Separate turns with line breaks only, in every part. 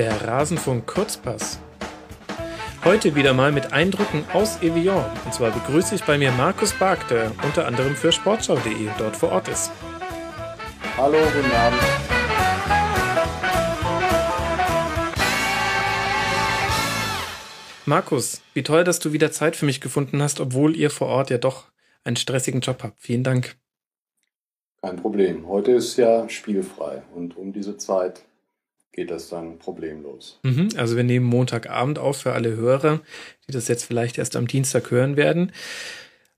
der Rasenfunk Kurzpass. Heute wieder mal mit Eindrücken aus Evian. Und zwar begrüße ich bei mir Markus Bark, der unter anderem für sportschau.de dort vor Ort ist.
Hallo, guten Abend.
Markus, wie toll, dass du wieder Zeit für mich gefunden hast, obwohl ihr vor Ort ja doch einen stressigen Job habt. Vielen Dank.
Kein Problem. Heute ist ja spielfrei und um diese Zeit geht das dann problemlos.
Mhm, also wir nehmen Montagabend auf für alle Hörer, die das jetzt vielleicht erst am Dienstag hören werden.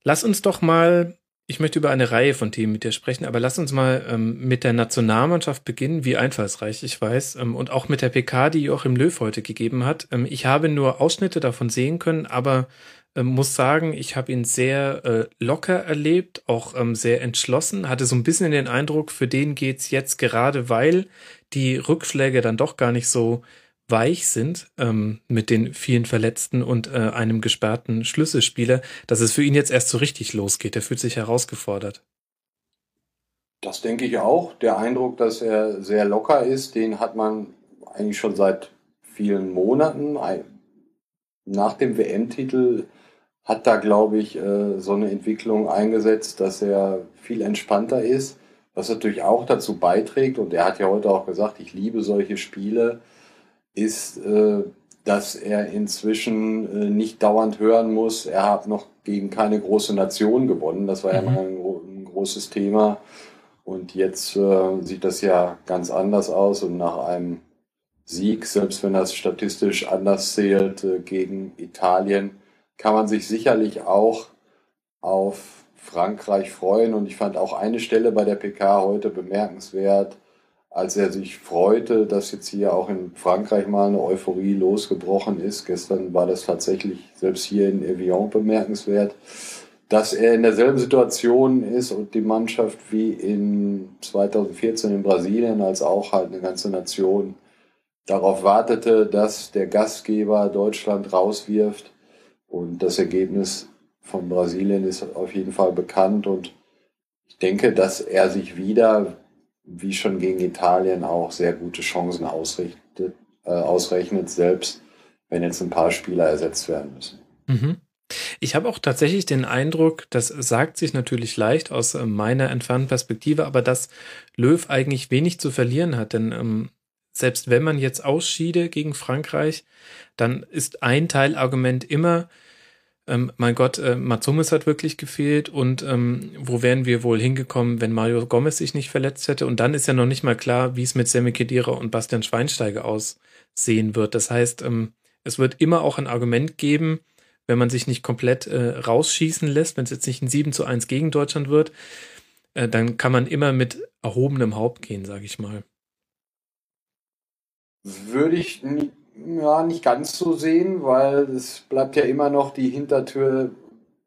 Lass uns doch mal, ich möchte über eine Reihe von Themen mit dir sprechen, aber lass uns mal ähm, mit der Nationalmannschaft beginnen, wie einfallsreich ich weiß, ähm, und auch mit der PK, die Joachim Löw heute gegeben hat. Ähm, ich habe nur Ausschnitte davon sehen können, aber ähm, muss sagen, ich habe ihn sehr äh, locker erlebt, auch ähm, sehr entschlossen, hatte so ein bisschen den Eindruck, für den geht's jetzt gerade, weil die Rückschläge dann doch gar nicht so weich sind ähm, mit den vielen Verletzten und äh, einem gesperrten Schlüsselspieler, dass es für ihn jetzt erst so richtig losgeht. Er fühlt sich herausgefordert.
Das denke ich auch. Der Eindruck, dass er sehr locker ist, den hat man eigentlich schon seit vielen Monaten. Nach dem WM-Titel hat da, glaube ich, äh, so eine Entwicklung eingesetzt, dass er viel entspannter ist. Was natürlich auch dazu beiträgt, und er hat ja heute auch gesagt, ich liebe solche Spiele, ist, äh, dass er inzwischen äh, nicht dauernd hören muss, er hat noch gegen keine große Nation gewonnen. Das war mhm. ja mal ein, großes Thema. Und jetzt äh, sieht das ja ganz anders aus. Und nach einem Sieg, selbst wenn das statistisch anders zählt, äh, gegen Italien, kann man sich sicherlich auch auf Frankreich freuen. Und ich fand auch eine Stelle bei der PK heute bemerkenswert, als er sich freute, dass jetzt hier auch in Frankreich mal eine Euphorie losgebrochen ist. Gestern war das tatsächlich selbst hier in Evian bemerkenswert, dass er in derselben Situation ist und die Mannschaft wie in 2014 in Brasilien, als auch halt eine ganze Nation darauf wartete, dass der Gastgeber Deutschland rauswirft. Und das Ergebnis von Brasilien ist auf jeden Fall bekannt und ich denke, dass er sich wieder, wie schon gegen Italien, auch sehr gute Chancen ausrichtet, äh, ausrechnet, selbst wenn jetzt ein paar Spieler ersetzt werden müssen.
Mhm. Ich habe auch tatsächlich den Eindruck, das sagt sich natürlich leicht aus äh, meiner entfernten Perspektive, aber dass Löw eigentlich wenig zu verlieren hat, denn ähm, selbst wenn man jetzt ausschiede gegen Frankreich, dann ist ein Teilargument immer, ähm, mein Gott, äh, Mats Hummels hat wirklich gefehlt und ähm, wo wären wir wohl hingekommen, wenn Mario Gomez sich nicht verletzt hätte? Und dann ist ja noch nicht mal klar, wie es mit Sammy Kedira und Bastian Schweinsteiger aussehen wird. Das heißt, ähm, es wird immer auch ein Argument geben, wenn man sich nicht komplett äh, rausschießen lässt, wenn es jetzt nicht ein 7 zu 1 gegen Deutschland wird, äh, dann kann man immer mit erhobenem Haupt gehen, sage ich mal.
Würde ich ja, nicht ganz so sehen, weil es bleibt ja immer noch die Hintertür.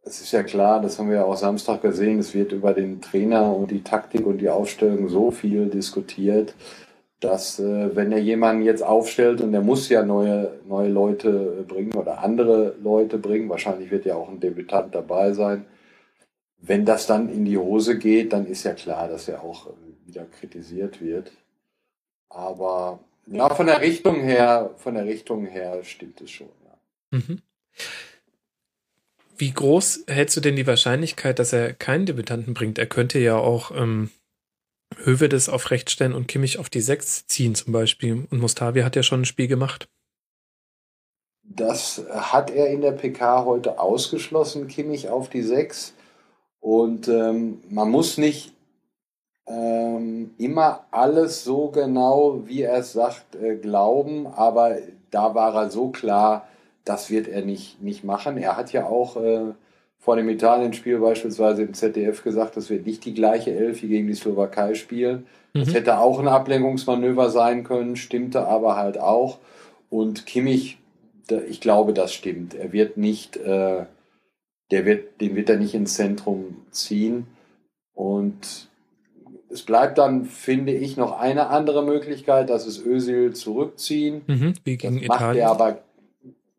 Es ist ja klar, das haben wir ja auch Samstag gesehen, es wird über den Trainer und die Taktik und die Aufstellung so viel diskutiert, dass äh, wenn er jemanden jetzt aufstellt und er muss ja neue, neue Leute bringen oder andere Leute bringen, wahrscheinlich wird ja auch ein Debütant dabei sein, wenn das dann in die Hose geht, dann ist ja klar, dass er auch wieder kritisiert wird. Aber ja, von der Richtung her, von der Richtung her stimmt es schon, ja. Mhm.
Wie groß hältst du denn die Wahrscheinlichkeit, dass er keinen Debütanten bringt? Er könnte ja auch ähm, Hövedes auf rechts stellen und Kimmich auf die Sechs ziehen zum Beispiel. Und Mustavi hat ja schon ein Spiel gemacht.
Das hat er in der PK heute ausgeschlossen, Kimmich auf die Sechs. Und ähm, man muss nicht ähm, immer alles so genau, wie er es sagt, äh, glauben, aber da war er so klar, das wird er nicht, nicht machen. Er hat ja auch äh, vor dem Italien-Spiel beispielsweise im ZDF gesagt, das wird nicht die gleiche Elf wie gegen die Slowakei spielen. Mhm. Das hätte auch ein Ablenkungsmanöver sein können, stimmte aber halt auch. Und Kimmich, ich glaube, das stimmt. Er wird nicht, äh, der wird, den wird er nicht ins Zentrum ziehen. Und es bleibt dann, finde ich, noch eine andere Möglichkeit, dass es Özil zurückziehen.
Mhm, wie gegen
das macht
Italien.
er aber,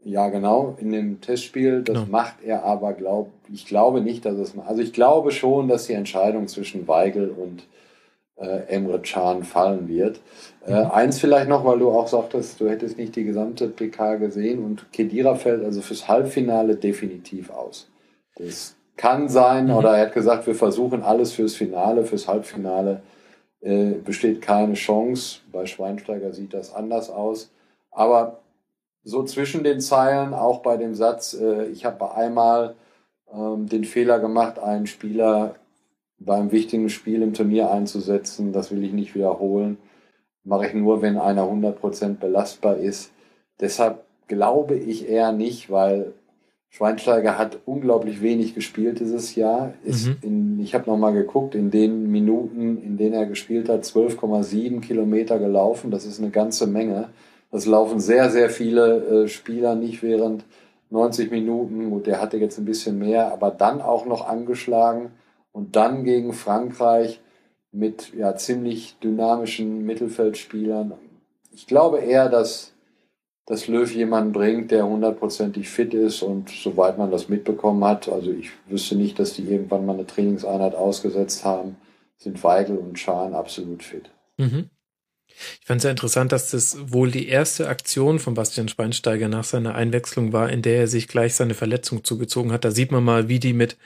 ja genau, in dem Testspiel. Das genau. macht er aber, glaub, ich glaube nicht, dass es, also ich glaube schon, dass die Entscheidung zwischen Weigel und äh, Emre Can fallen wird. Äh, mhm. eins vielleicht noch, weil du auch sagtest, du hättest nicht die gesamte PK gesehen und Kedira fällt also fürs Halbfinale definitiv aus. Das kann sein, mhm. oder er hat gesagt, wir versuchen alles fürs Finale, fürs Halbfinale äh, besteht keine Chance. Bei Schweinsteiger sieht das anders aus. Aber so zwischen den Zeilen, auch bei dem Satz, äh, ich habe einmal ähm, den Fehler gemacht, einen Spieler beim wichtigen Spiel im Turnier einzusetzen. Das will ich nicht wiederholen. Mache ich nur, wenn einer 100% belastbar ist. Deshalb glaube ich eher nicht, weil Schweinsteiger hat unglaublich wenig gespielt dieses Jahr. Mhm. in, ich habe nochmal geguckt, in den Minuten, in denen er gespielt hat, 12,7 Kilometer gelaufen. Das ist eine ganze Menge. Das laufen sehr, sehr viele äh, Spieler nicht während 90 Minuten. Gut, der hatte jetzt ein bisschen mehr, aber dann auch noch angeschlagen und dann gegen Frankreich mit ja, ziemlich dynamischen Mittelfeldspielern. Ich glaube eher, dass, dass Löw jemanden bringt, der hundertprozentig fit ist und soweit man das mitbekommen hat, also ich wüsste nicht, dass die irgendwann mal eine Trainingseinheit ausgesetzt haben, sind Weigel und Schahn absolut fit. Mhm.
Ich fand es sehr interessant, dass das wohl die erste Aktion von Bastian Schweinsteiger nach seiner Einwechslung war, in der er sich gleich seine Verletzung zugezogen hat. Da sieht man mal, wie die mit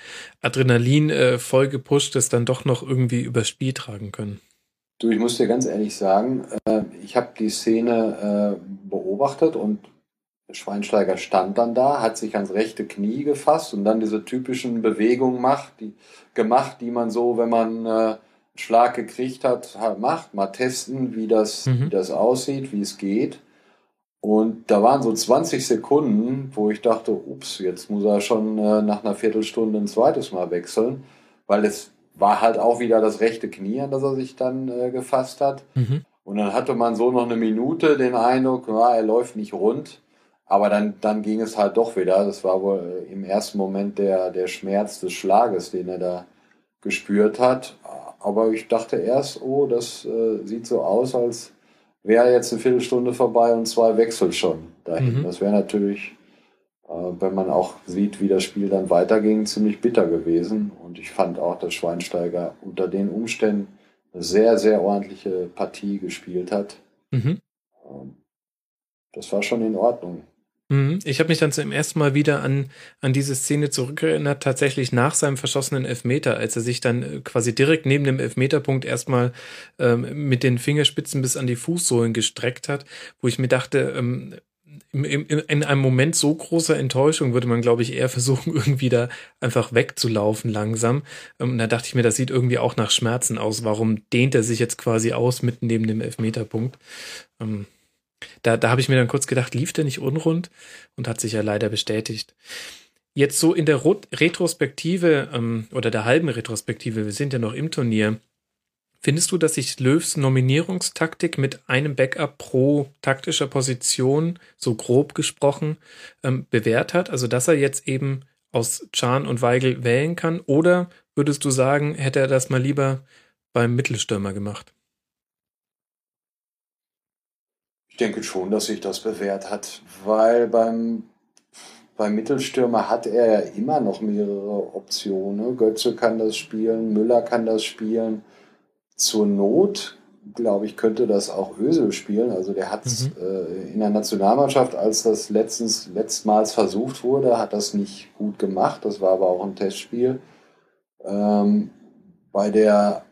Adrenalin äh, voll gepusht ist, dann doch noch irgendwie übers Spiel tragen können.
Du, ich muss dir ganz ehrlich sagen, äh, ich habe die Szene äh, beobachtet und Schweinsteiger stand dann da, hat sich ans rechte Knie gefasst und dann diese typischen Bewegungen macht, die, gemacht, die man so, wenn man äh, Schlag gekriegt hat, macht, mal testen, wie das, mhm. wie das aussieht, wie es geht. Und da waren so 20 Sekunden, wo ich dachte, ups, jetzt muss er schon nach einer Viertelstunde ein zweites Mal wechseln, weil es war halt auch wieder das rechte Knie, an das er sich dann äh, gefasst hat. Mhm. Und dann hatte man so noch eine Minute den Eindruck, ja, er läuft nicht rund. Aber dann, dann ging es halt doch wieder. Das war wohl äh, im ersten Moment der, der Schmerz des Schlages, den er da gespürt hat. Aber ich dachte erst, oh, das äh, sieht so aus, als wäre jetzt eine Viertelstunde vorbei und zwei Wechsel schon dahin. Mhm. Das wäre natürlich, wenn man auch sieht, wie das Spiel dann weiterging, ziemlich bitter gewesen. Und ich fand auch, dass Schweinsteiger unter den Umständen eine sehr, sehr ordentliche Partie gespielt hat. Mhm. Ähm, das war schon in Ordnung.
Mhm. Ich habe mich dann zum ersten Mal wieder an, an diese Szene zurückerinnert, tatsächlich nach seinem verschossenen Elfmeter, als er sich dann äh, quasi direkt neben dem Elfmeterpunkt erstmal ähm, mit den Fingerspitzen bis an die Fußsohlen gestreckt hat, wo ich mir dachte, ähm, in, in einem Moment so großer Enttäuschung würde man, glaube ich, eher versuchen, irgendwie da einfach wegzulaufen langsam. Ähm, und da dachte ich mir, das sieht irgendwie auch nach Schmerzen aus. Warum dehnt er sich jetzt quasi aus mitten neben dem Elfmeterpunkt? Ähm, da, da habe ich mir dann kurz gedacht, lief der nicht unrund und hat sich ja leider bestätigt. Jetzt so in der Retrospektive ähm, oder der halben Retrospektive, wir sind ja noch im Turnier, findest du, dass sich Löws Nominierungstaktik mit einem Backup pro taktischer Position, so grob gesprochen, ähm, bewährt hat? Also dass er jetzt eben aus Chan und Weigel wählen kann? Oder würdest du sagen, hätte er das mal lieber beim Mittelstürmer gemacht?
denke schon, dass sich das bewährt hat, weil beim, beim Mittelstürmer hat er ja immer noch mehrere Optionen. Götze kann das spielen, Müller kann das spielen. Zur Not, glaube ich, könnte das auch Ösel spielen. Also der hat mhm. äh, in der Nationalmannschaft, als das letztens, letztmals versucht wurde, hat das nicht gut gemacht. Das war aber auch ein Testspiel. Ähm, bei der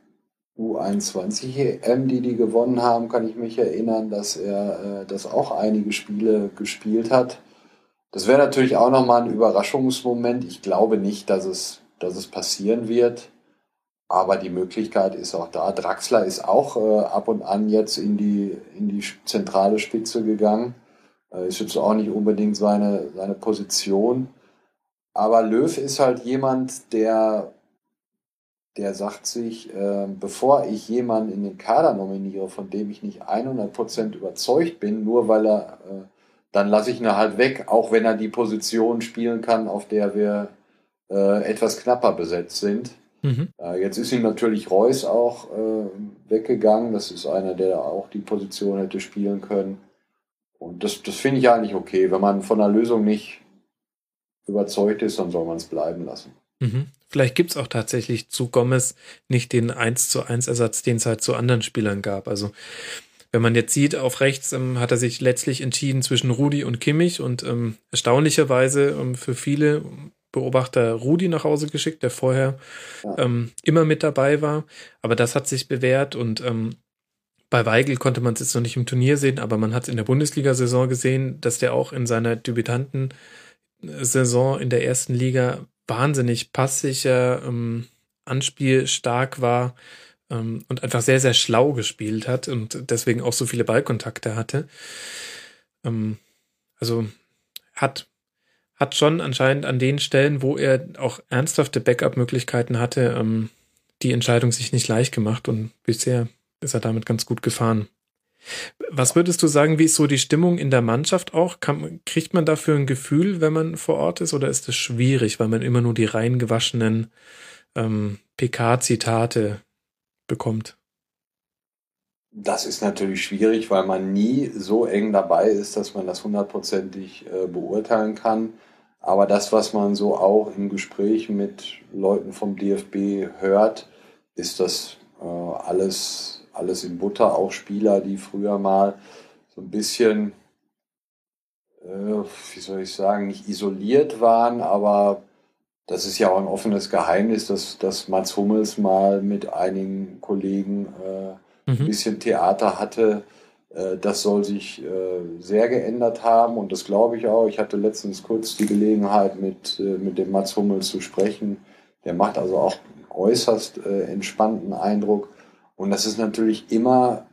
U21-EM, die die gewonnen haben, kann ich mich erinnern, dass er äh, das auch einige Spiele gespielt hat. Das wäre natürlich auch nochmal ein Überraschungsmoment. Ich glaube nicht, dass es, dass es passieren wird. Aber die Möglichkeit ist auch da. Draxler ist auch äh, ab und an jetzt in die, in die zentrale Spitze gegangen. Äh, ist jetzt auch nicht unbedingt seine, seine Position. Aber Löw ist halt jemand, der der sagt sich, äh, bevor ich jemanden in den Kader nominiere, von dem ich nicht 100% überzeugt bin, nur weil er, äh, dann lasse ich ihn halt weg, auch wenn er die Position spielen kann, auf der wir äh, etwas knapper besetzt sind. Mhm. Äh, jetzt ist ihm natürlich Reus auch äh, weggegangen. Das ist einer, der auch die Position hätte spielen können. Und das, das finde ich eigentlich okay. Wenn man von der Lösung nicht überzeugt ist, dann soll man es bleiben lassen.
Mhm. Vielleicht gibt es auch tatsächlich zu Gomez nicht den 1 zu 1 Ersatz, den es halt zu anderen Spielern gab. Also wenn man jetzt sieht, auf rechts ähm, hat er sich letztlich entschieden zwischen Rudi und Kimmich und ähm, erstaunlicherweise ähm, für viele Beobachter Rudi nach Hause geschickt, der vorher ja. ähm, immer mit dabei war. Aber das hat sich bewährt und ähm, bei Weigel konnte man es jetzt noch nicht im Turnier sehen, aber man hat es in der Bundesliga-Saison gesehen, dass der auch in seiner Debütanten-Saison in der ersten Liga wahnsinnig passsicher, ähm, anspielstark war ähm, und einfach sehr, sehr schlau gespielt hat und deswegen auch so viele Ballkontakte hatte. Ähm, also hat, hat schon anscheinend an den Stellen, wo er auch ernsthafte Backup-Möglichkeiten hatte, ähm, die Entscheidung sich nicht leicht gemacht und bisher ist er damit ganz gut gefahren. Was würdest du sagen, wie ist so die Stimmung in der Mannschaft auch? Kann, kriegt man dafür ein Gefühl, wenn man vor Ort ist, oder ist es schwierig, weil man immer nur die reingewaschenen ähm, PK-Zitate bekommt?
Das ist natürlich schwierig, weil man nie so eng dabei ist, dass man das hundertprozentig äh, beurteilen kann. Aber das, was man so auch im Gespräch mit Leuten vom DFB hört, ist das äh, alles alles in Butter, auch Spieler, die früher mal so ein bisschen, äh, wie soll ich sagen, nicht isoliert waren, aber das ist ja auch ein offenes Geheimnis, dass, dass Mats Hummels mal mit einigen Kollegen äh, mhm. ein bisschen Theater hatte. Äh, das soll sich äh, sehr geändert haben und das glaube ich auch. Ich hatte letztens kurz die Gelegenheit, mit, äh, mit dem Mats Hummels zu sprechen. Der macht also auch äußerst äh, entspannten Eindruck. Und das ist natürlich immer,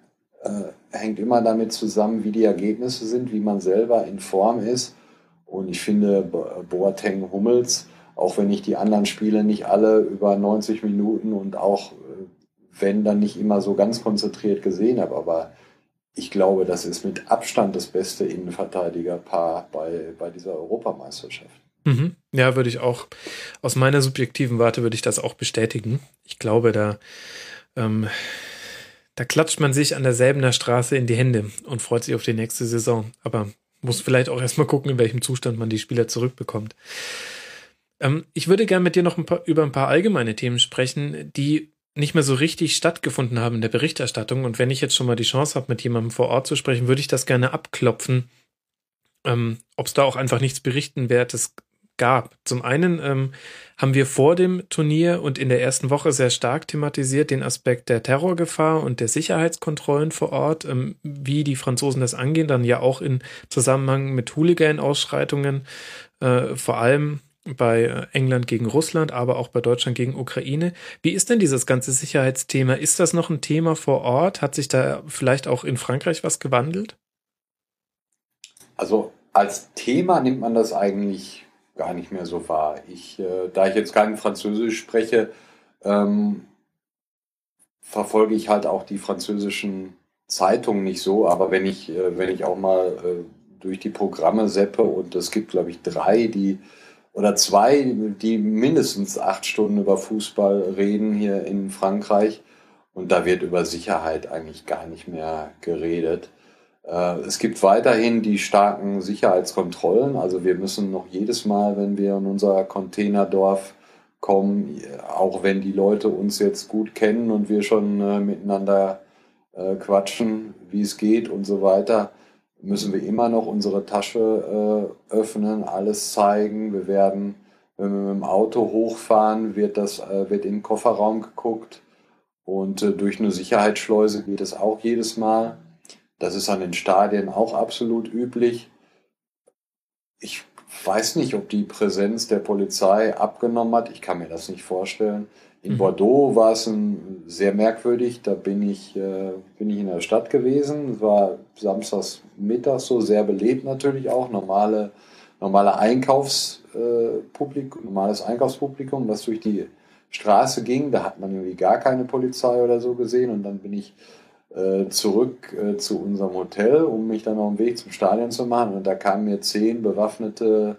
hängt immer damit zusammen, wie die Ergebnisse sind, wie man selber in Form ist. Und ich finde Boateng Hummels, auch wenn ich die anderen Spiele nicht alle über 90 Minuten und auch wenn dann nicht immer so ganz konzentriert gesehen habe, aber ich glaube, das ist mit Abstand das beste Innenverteidigerpaar bei, bei dieser Europameisterschaft.
Mhm. Ja, würde ich auch, aus meiner subjektiven Warte würde ich das auch bestätigen. Ich glaube, da ähm, da klatscht man sich an derselben Straße in die Hände und freut sich auf die nächste Saison. Aber muss vielleicht auch erstmal gucken, in welchem Zustand man die Spieler zurückbekommt. Ähm, ich würde gerne mit dir noch ein paar, über ein paar allgemeine Themen sprechen, die nicht mehr so richtig stattgefunden haben in der Berichterstattung. Und wenn ich jetzt schon mal die Chance habe, mit jemandem vor Ort zu sprechen, würde ich das gerne abklopfen, ähm, ob es da auch einfach nichts Berichtenwertes gab. Zum einen ähm, haben wir vor dem Turnier und in der ersten Woche sehr stark thematisiert den Aspekt der Terrorgefahr und der Sicherheitskontrollen vor Ort, ähm, wie die Franzosen das angehen, dann ja auch in Zusammenhang mit Hooligan-Ausschreitungen, äh, vor allem bei äh, England gegen Russland, aber auch bei Deutschland gegen Ukraine. Wie ist denn dieses ganze Sicherheitsthema? Ist das noch ein Thema vor Ort? Hat sich da vielleicht auch in Frankreich was gewandelt?
Also als Thema nimmt man das eigentlich gar nicht mehr so wahr. Ich, äh, da ich jetzt kein Französisch spreche, ähm, verfolge ich halt auch die französischen Zeitungen nicht so. Aber wenn ich, äh, wenn ich auch mal äh, durch die Programme seppe und es gibt, glaube ich, drei, die oder zwei, die mindestens acht Stunden über Fußball reden hier in Frankreich. Und da wird über Sicherheit eigentlich gar nicht mehr geredet. Äh, es gibt weiterhin die starken Sicherheitskontrollen. Also wir müssen noch jedes Mal, wenn wir in unser Containerdorf kommen, auch wenn die Leute uns jetzt gut kennen und wir schon äh, miteinander äh, quatschen, wie es geht und so weiter, müssen wir immer noch unsere Tasche äh, öffnen, alles zeigen. Wir werden, wenn wir mit dem Auto hochfahren, wird das äh, wird in den Kofferraum geguckt und äh, durch eine Sicherheitsschleuse geht es auch jedes Mal. Das ist an den Stadien auch absolut üblich. Ich weiß nicht, ob die Präsenz der Polizei abgenommen hat. Ich kann mir das nicht vorstellen. In mhm. Bordeaux war es ein, sehr merkwürdig. Da bin ich, äh, bin ich in der Stadt gewesen. Es war samstags mittags so sehr belebt natürlich auch. Normale, normale Einkaufspublikum, äh, normales Einkaufspublikum, das durch die Straße ging. Da hat man irgendwie gar keine Polizei oder so gesehen. Und dann bin ich äh, zurück äh, zu unserem Hotel, um mich dann auf den Weg zum Stadion zu machen. Und da kamen mir zehn bewaffnete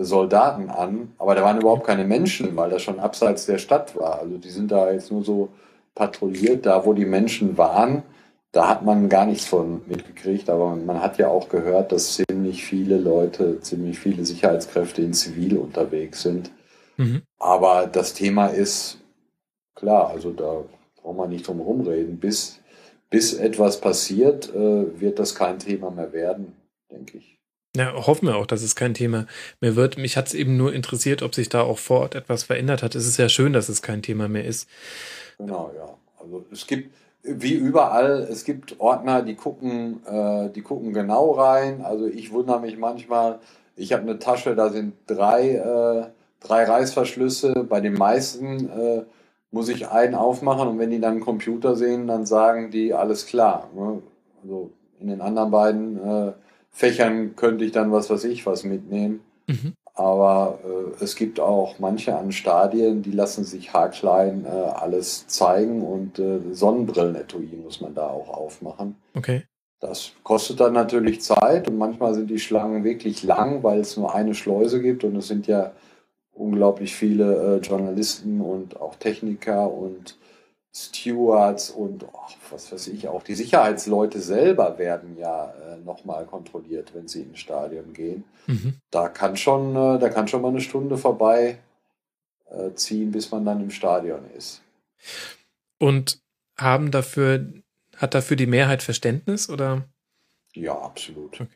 Soldaten an, aber da waren überhaupt keine Menschen, weil das schon abseits der Stadt war. Also die sind da jetzt nur so patrouilliert, da wo die Menschen waren. Da hat man gar nichts von mitgekriegt, aber man hat ja auch gehört, dass ziemlich viele Leute, ziemlich viele Sicherheitskräfte in Zivil unterwegs sind. Mhm. Aber das Thema ist klar, also da braucht man nicht drum rumreden. Bis, bis etwas passiert, äh, wird das kein Thema mehr werden, denke ich.
Ja, hoffen wir auch, dass es kein Thema mehr wird. Mich hat es eben nur interessiert, ob sich da auch vor Ort etwas verändert hat. Es ist ja schön, dass es kein Thema mehr ist.
Genau, ja. Also es gibt, wie überall, es gibt Ordner, die gucken, äh, die gucken genau rein. Also ich wundere mich manchmal, ich habe eine Tasche, da sind drei, äh, drei Reißverschlüsse. Bei den meisten äh, muss ich einen aufmachen und wenn die dann einen Computer sehen, dann sagen die, alles klar. Ne? Also in den anderen beiden äh, Fächern könnte ich dann was weiß ich was mitnehmen. Mhm. Aber äh, es gibt auch manche an Stadien, die lassen sich haarklein äh, alles zeigen und äh, Sonnenbrillenetui muss man da auch aufmachen.
Okay.
Das kostet dann natürlich Zeit und manchmal sind die Schlangen wirklich lang, weil es nur eine Schleuse gibt und es sind ja unglaublich viele äh, Journalisten und auch Techniker und Stewards und ach, was weiß ich, auch die Sicherheitsleute selber werden ja äh, nochmal kontrolliert, wenn sie ins Stadion gehen. Mhm. Da kann schon, äh, da kann schon mal eine Stunde vorbei äh, ziehen, bis man dann im Stadion ist.
Und haben dafür, hat dafür die Mehrheit Verständnis oder?
Ja, absolut. Okay.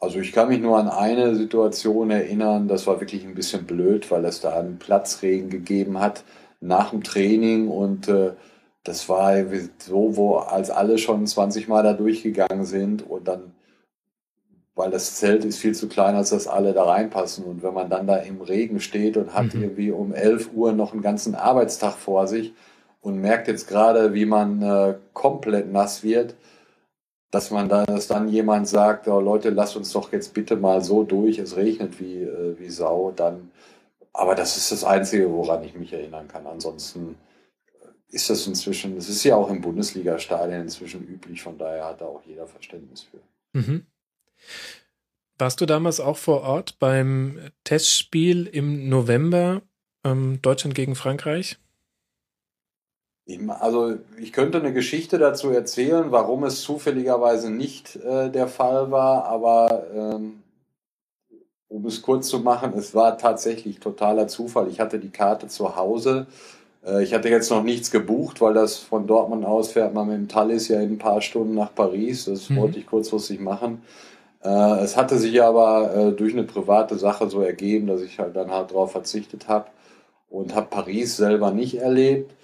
Also ich kann mich nur an eine Situation erinnern, das war wirklich ein bisschen blöd, weil es da einen Platzregen gegeben hat nach dem Training und äh, das war so, wo als alle schon 20 Mal da durchgegangen sind und dann, weil das Zelt ist viel zu klein, als dass alle da reinpassen und wenn man dann da im Regen steht und hat mhm. irgendwie um 11 Uhr noch einen ganzen Arbeitstag vor sich und merkt jetzt gerade, wie man äh, komplett nass wird, dass man da, dass dann jemand sagt, oh, Leute, lasst uns doch jetzt bitte mal so durch, es regnet wie, äh, wie Sau, dann aber das ist das Einzige, woran ich mich erinnern kann. Ansonsten ist das inzwischen, es ist ja auch im Bundesliga-Stadion inzwischen üblich, von daher hat da auch jeder Verständnis für. Mhm.
Warst du damals auch vor Ort beim Testspiel im November ähm, Deutschland gegen Frankreich?
Also ich könnte eine Geschichte dazu erzählen, warum es zufälligerweise nicht äh, der Fall war, aber ähm, um es kurz zu machen, es war tatsächlich totaler Zufall. Ich hatte die Karte zu Hause. Äh, ich hatte jetzt noch nichts gebucht, weil das von Dortmund aus fährt man mit dem Thalys ja in ein paar Stunden nach Paris. Das mhm. wollte ich kurzfristig machen. Äh, es hatte sich aber äh, durch eine private Sache so ergeben, dass ich halt dann halt darauf verzichtet habe und habe Paris selber nicht erlebt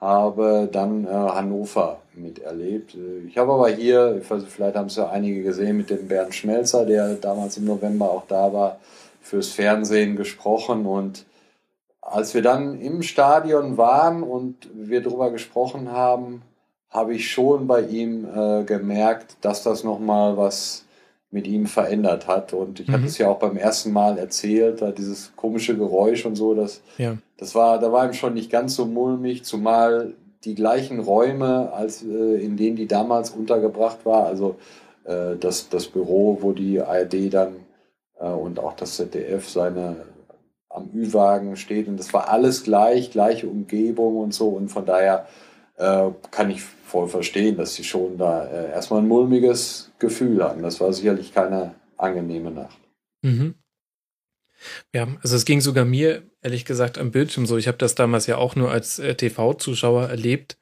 habe dann äh, Hannover miterlebt. Äh, ich habe aber hier, ich weiß, vielleicht haben es ja einige gesehen, mit dem Bernd Schmelzer, der damals im November auch da war, fürs Fernsehen gesprochen. Und als wir dann im Stadion waren und wir darüber gesprochen haben, habe ich schon bei ihm äh, gemerkt, dass das nochmal was mit ihm verändert hat. Und ich mhm. hatte es ja auch beim ersten Mal erzählt, da dieses komische Geräusch und so, das, ja. das war, da war ihm schon nicht ganz so mulmig, zumal die gleichen Räume, als äh, in denen die damals untergebracht war, also äh, das, das Büro, wo die ARD dann äh, und auch das ZDF seine am Ü-Wagen steht und das war alles gleich, gleiche Umgebung und so und von daher äh, kann ich voll verstehen, dass sie schon da äh, erstmal ein mulmiges Gefühl hatten. Das war sicherlich keine angenehme Nacht. Mhm.
Ja, also es ging sogar mir, ehrlich gesagt, am Bildschirm so. Ich habe das damals ja auch nur als äh, TV-Zuschauer erlebt.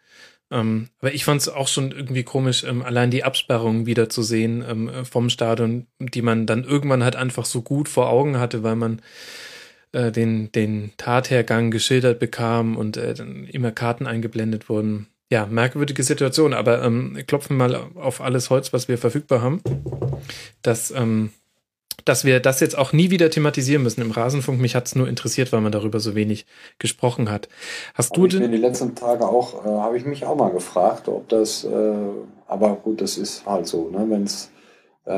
Ähm, aber ich fand es auch schon irgendwie komisch, ähm, allein die Absperrung wieder zu sehen ähm, vom Stadion, die man dann irgendwann halt einfach so gut vor Augen hatte, weil man äh, den, den Tathergang geschildert bekam und äh, dann immer Karten eingeblendet wurden. Ja, merkwürdige Situation, aber ähm, klopfen mal auf alles Holz, was wir verfügbar haben, dass, ähm, dass wir das jetzt auch nie wieder thematisieren müssen im Rasenfunk. Mich hat es nur interessiert, weil man darüber so wenig gesprochen hat. Hast du
denn? Die letzten Tage auch, äh, habe ich mich auch mal gefragt, ob das, äh, aber gut, das ist halt so, ne? wenn es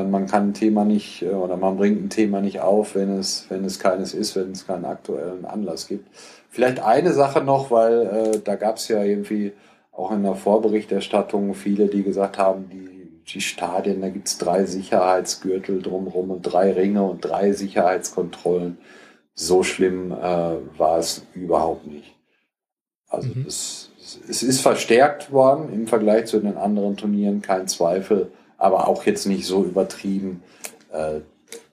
man kann ein Thema nicht äh, oder man bringt ein Thema nicht auf, wenn es, wenn es keines ist, wenn es keinen aktuellen Anlass gibt. Vielleicht eine Sache noch, weil äh, da gab es ja irgendwie auch in der Vorberichterstattung viele, die gesagt haben, die, die Stadien, da gibt es drei Sicherheitsgürtel drumherum und drei Ringe und drei Sicherheitskontrollen. So schlimm äh, war es überhaupt nicht. Also mhm. es, es ist verstärkt worden im Vergleich zu den anderen Turnieren, kein Zweifel aber auch jetzt nicht so übertrieben, äh,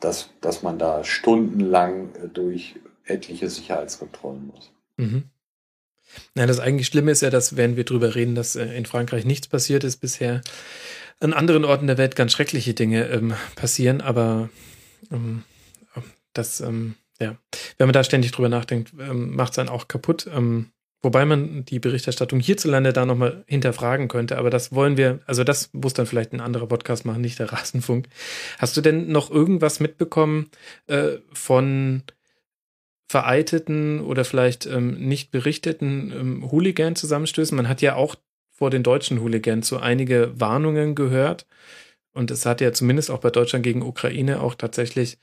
dass, dass man da stundenlang äh, durch etliche Sicherheitskontrollen muss.
Mhm. Ja, das eigentlich Schlimme ist ja, dass, während wir drüber reden, dass äh, in Frankreich nichts passiert ist bisher, an anderen Orten der Welt ganz schreckliche Dinge ähm, passieren, aber ähm, das, ähm, ja, wenn man da ständig drüber nachdenkt, ähm, macht es einen auch kaputt. Ähm, wobei man die Berichterstattung hierzulande da nochmal hinterfragen könnte, aber das wollen wir, also das muss dann vielleicht ein anderer Podcast machen, nicht der Rasenfunk. Hast du denn noch irgendwas mitbekommen äh, von vereiteten oder vielleicht ähm, nicht berichteten ähm, Hooligan-Zusammenstößen? Man hat ja auch vor den deutschen Hooligans so einige Warnungen gehört. Und es hat ja zumindest auch bei Deutschland gegen Ukraine auch tatsächlich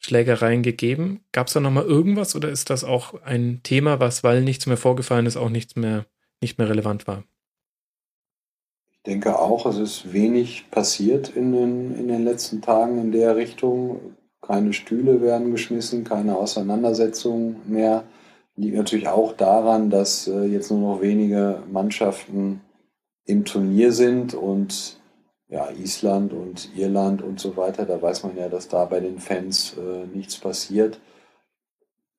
Schlägereien gegeben. Gab es da nochmal irgendwas oder ist das auch ein Thema, was, weil nichts mehr vorgefallen ist, auch nichts mehr, nicht mehr relevant war?
Ich denke auch, es ist wenig passiert in den, in den letzten Tagen in der Richtung. Keine Stühle werden geschmissen, keine Auseinandersetzungen mehr. Liegt natürlich auch daran, dass äh, jetzt nur noch wenige Mannschaften im Turnier sind und ja, Island und Irland und so weiter, da weiß man ja, dass da bei den Fans äh, nichts passiert.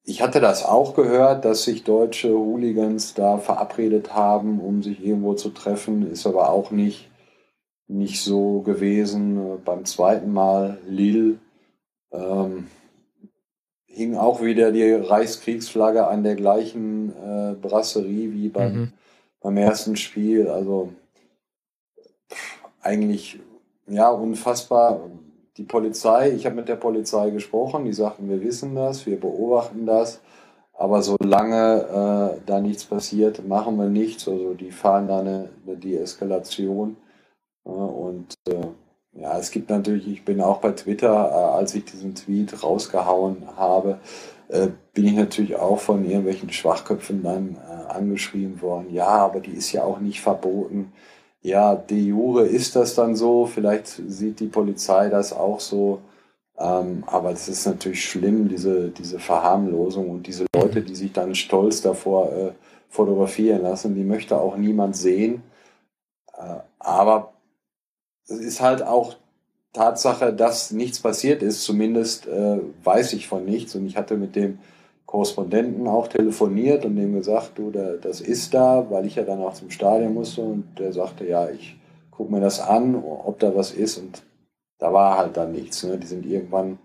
Ich hatte das auch gehört, dass sich deutsche Hooligans da verabredet haben, um sich irgendwo zu treffen, ist aber auch nicht, nicht so gewesen. Beim zweiten Mal Lille ähm, hing auch wieder die Reichskriegsflagge an der gleichen äh, Brasserie wie beim, mhm. beim ersten Spiel. Also eigentlich ja unfassbar. Die Polizei, ich habe mit der Polizei gesprochen, die sagten, wir wissen das, wir beobachten das, aber solange äh, da nichts passiert, machen wir nichts. Also die fahren da eine, eine Deeskalation. Äh, und äh, ja, es gibt natürlich, ich bin auch bei Twitter, äh, als ich diesen Tweet rausgehauen habe, äh, bin ich natürlich auch von irgendwelchen Schwachköpfen dann äh, angeschrieben worden. Ja, aber die ist ja auch nicht verboten ja, de jure ist das dann so, vielleicht sieht die Polizei das auch so, ähm, aber es ist natürlich schlimm, diese, diese Verharmlosung und diese Leute, die sich dann stolz davor äh, fotografieren lassen, die möchte auch niemand sehen. Äh, aber es ist halt auch Tatsache, dass nichts passiert ist, zumindest äh, weiß ich von nichts. Und ich hatte mit dem Korrespondenten auch telefoniert und dem gesagt, du, da, das ist da, weil ich ja dann auch zum Stadion musste und der sagte, ja, ich gucke mir das an, ob da was ist und da war halt dann nichts. Ne? Die sind irgendwann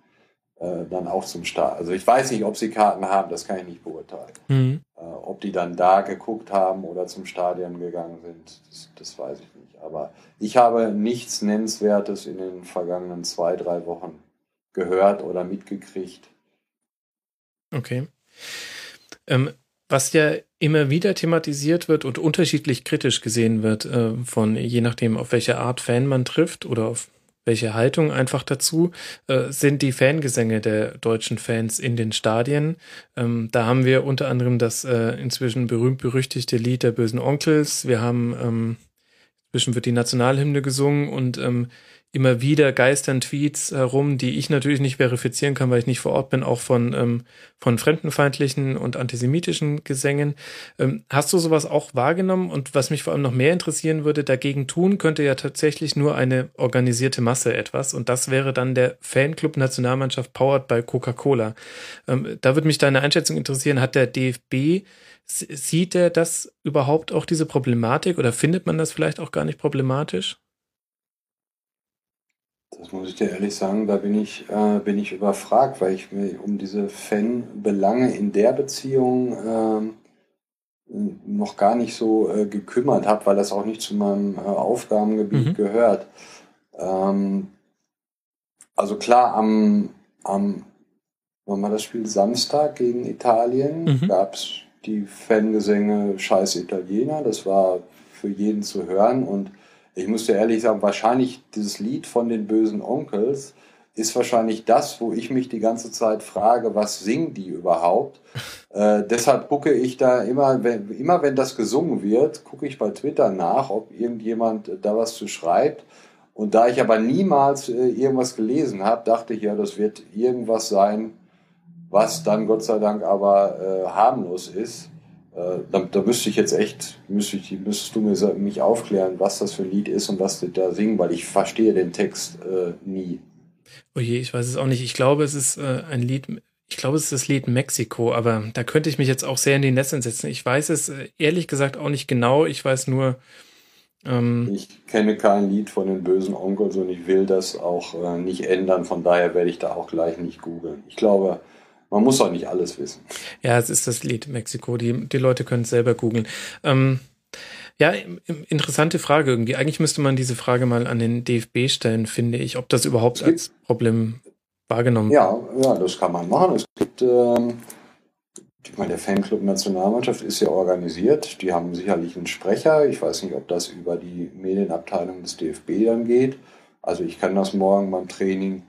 äh, dann auch zum Stadion. Also ich weiß nicht, ob sie Karten haben, das kann ich nicht beurteilen. Mhm. Äh, ob die dann da geguckt haben oder zum Stadion gegangen sind, das, das weiß ich nicht. Aber ich habe nichts Nennenswertes in den vergangenen zwei, drei Wochen gehört oder mitgekriegt.
Okay. Ähm, was ja immer wieder thematisiert wird und unterschiedlich kritisch gesehen wird, äh, von je nachdem, auf welche Art Fan man trifft oder auf welche Haltung einfach dazu, äh, sind die Fangesänge der deutschen Fans in den Stadien. Ähm, da haben wir unter anderem das äh, inzwischen berühmt-berüchtigte Lied der bösen Onkels. Wir haben, ähm, inzwischen wird die Nationalhymne gesungen und ähm, immer wieder geistern Tweets herum, die ich natürlich nicht verifizieren kann, weil ich nicht vor Ort bin, auch von, ähm, von fremdenfeindlichen und antisemitischen Gesängen. Ähm, hast du sowas auch wahrgenommen? Und was mich vor allem noch mehr interessieren würde, dagegen tun könnte ja tatsächlich nur eine organisierte Masse etwas. Und das wäre dann der Fanclub Nationalmannschaft powered by Coca-Cola. Ähm, da würde mich deine Einschätzung interessieren. Hat der DFB Sieht er das überhaupt auch diese Problematik oder findet man das vielleicht auch gar nicht problematisch?
Das muss ich dir ehrlich sagen, da bin ich, äh, bin ich überfragt, weil ich mir um diese Fanbelange in der Beziehung äh, noch gar nicht so äh, gekümmert habe, weil das auch nicht zu meinem äh, Aufgabengebiet mhm. gehört. Ähm, also klar, am, am wann war das Spiel Samstag gegen Italien, mhm. gab es die Fangesänge Scheiß Italiener, das war für jeden zu hören und ich muss dir ehrlich sagen, wahrscheinlich dieses Lied von den bösen Onkels ist wahrscheinlich das, wo ich mich die ganze Zeit frage, was singen die überhaupt? Äh, deshalb gucke ich da immer, wenn, immer wenn das gesungen wird, gucke ich bei Twitter nach, ob irgendjemand da was zu schreibt. Und da ich aber niemals äh, irgendwas gelesen habe, dachte ich ja, das wird irgendwas sein, was dann Gott sei Dank aber äh, harmlos ist. Äh, da, da müsste ich jetzt echt, müsste ich, müsstest du mir, mich aufklären, was das für ein Lied ist und was die da singen, weil ich verstehe den Text äh, nie.
Oh je, ich weiß es auch nicht. Ich glaube, es ist äh, ein Lied ich glaube, es ist das Lied Mexiko, aber da könnte ich mich jetzt auch sehr in die Netze setzen. Ich weiß es äh, ehrlich gesagt auch nicht genau. Ich weiß nur.
Ähm, ich kenne kein Lied von den bösen Onkels und ich will das auch äh, nicht ändern. Von daher werde ich da auch gleich nicht googeln. Ich glaube, man muss auch nicht alles wissen.
Ja, es ist das Lied Mexiko. Die, die Leute können es selber googeln. Ähm, ja, interessante Frage irgendwie. Eigentlich müsste man diese Frage mal an den DFB stellen, finde ich, ob das überhaupt als Problem wahrgenommen
Ja, ja, das kann man machen. Es gibt, ähm, ich meine, der Fanclub Nationalmannschaft ist ja organisiert. Die haben sicherlich einen Sprecher. Ich weiß nicht, ob das über die Medienabteilung des DFB dann geht. Also ich kann das morgen beim Training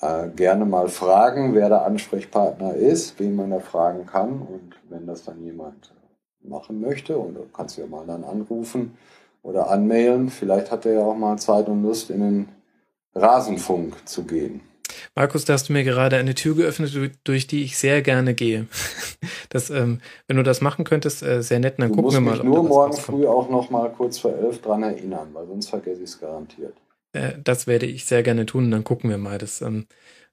äh, gerne mal fragen, wer der Ansprechpartner ist, wen man da fragen kann. Und wenn das dann jemand machen möchte, und du kannst ja mal dann anrufen oder anmailen, vielleicht hat er ja auch mal Zeit und Lust, in den Rasenfunk zu gehen.
Markus, da hast du mir gerade eine Tür geöffnet, durch die ich sehr gerne gehe. Das, ähm, wenn du das machen könntest, äh, sehr nett, dann du gucken wir mal.
Ich nur morgen früh auch noch mal kurz vor elf dran erinnern, weil sonst vergesse ich es garantiert.
Äh, das werde ich sehr gerne tun, dann gucken wir mal. Das, ähm,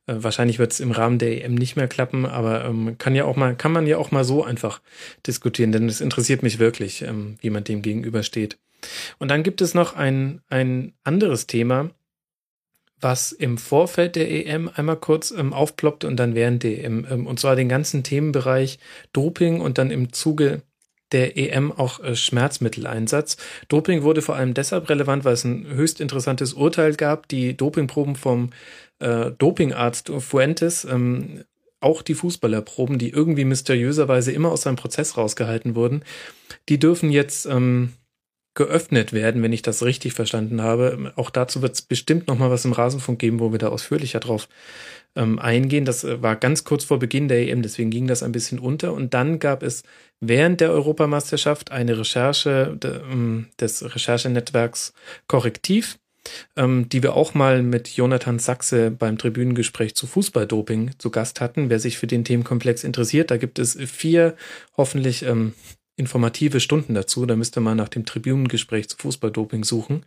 äh, wahrscheinlich wird es im Rahmen der EM nicht mehr klappen, aber ähm, kann ja auch mal, kann man ja auch mal so einfach diskutieren, denn es interessiert mich wirklich, ähm, wie man dem gegenübersteht. Und dann gibt es noch ein, ein anderes Thema, was im Vorfeld der EM einmal kurz ähm, aufploppt und dann während der EM. Ähm, und zwar den ganzen Themenbereich Doping und dann im Zuge der EM auch äh, Schmerzmitteleinsatz. Doping wurde vor allem deshalb relevant, weil es ein höchst interessantes Urteil gab. Die Dopingproben vom äh, Dopingarzt Fuentes, ähm, auch die Fußballerproben, die irgendwie mysteriöserweise immer aus seinem Prozess rausgehalten wurden, die dürfen jetzt ähm, geöffnet werden, wenn ich das richtig verstanden habe. Auch dazu wird es bestimmt noch mal was im Rasenfunk geben, wo wir da ausführlicher drauf ähm, eingehen. Das äh, war ganz kurz vor Beginn der EM, deswegen ging das ein bisschen unter. Und dann gab es während der Europameisterschaft eine Recherche de, ähm, des Recherchenetzwerks Korrektiv, ähm, die wir auch mal mit Jonathan Sachse beim Tribünengespräch zu Fußballdoping zu Gast hatten. Wer sich für den Themenkomplex interessiert, da gibt es vier hoffentlich ähm, informative Stunden dazu. Da müsste man nach dem Tribunengespräch zu Fußballdoping suchen.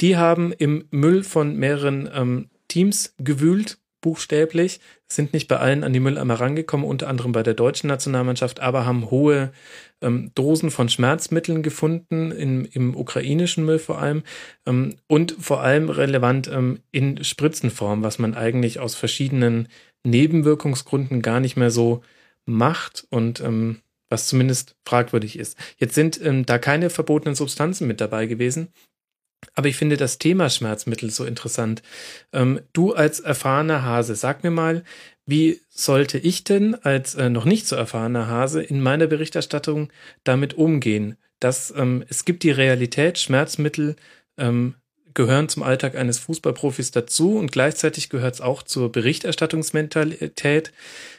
Die haben im Müll von mehreren ähm, Teams gewühlt, buchstäblich, sind nicht bei allen an die Mülleimer rangekommen, unter anderem bei der deutschen Nationalmannschaft, aber haben hohe ähm, Dosen von Schmerzmitteln gefunden, in, im ukrainischen Müll vor allem, ähm, und vor allem relevant ähm, in Spritzenform, was man eigentlich aus verschiedenen Nebenwirkungsgründen gar nicht mehr so macht. Und ähm, was zumindest fragwürdig ist. Jetzt sind ähm, da keine verbotenen Substanzen mit dabei gewesen. Aber ich finde das Thema Schmerzmittel so interessant. Ähm, du als erfahrener Hase, sag mir mal, wie sollte ich denn als äh, noch nicht so erfahrener Hase in meiner Berichterstattung damit umgehen? Dass ähm, es gibt die Realität, Schmerzmittel ähm, gehören zum Alltag eines Fußballprofis dazu und gleichzeitig gehört es auch zur Berichterstattungsmentalität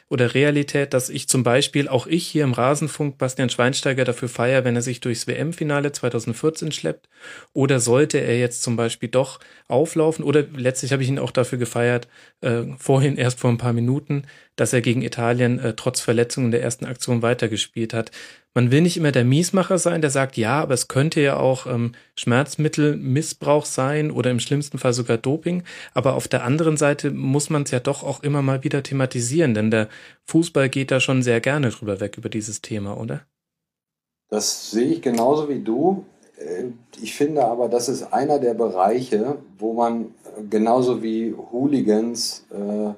oder Realität, dass ich zum Beispiel auch ich hier im Rasenfunk Bastian Schweinsteiger dafür feier, wenn er sich durchs WM-Finale 2014 schleppt? Oder sollte er jetzt zum Beispiel doch auflaufen? Oder letztlich habe ich ihn auch dafür gefeiert, äh, vorhin erst vor ein paar Minuten, dass er gegen Italien äh, trotz Verletzungen der ersten Aktion weitergespielt hat. Man will nicht immer der Miesmacher sein, der sagt, ja, aber es könnte ja auch ähm, Schmerzmittelmissbrauch sein oder im schlimmsten Fall sogar Doping. Aber auf der anderen Seite muss man es ja doch auch immer mal wieder thematisieren, denn der Fußball geht da schon sehr gerne drüber weg über dieses Thema, oder?
Das sehe ich genauso wie du. Äh, ich finde aber, das ist einer der Bereiche, wo man genauso wie Hooligans, äh,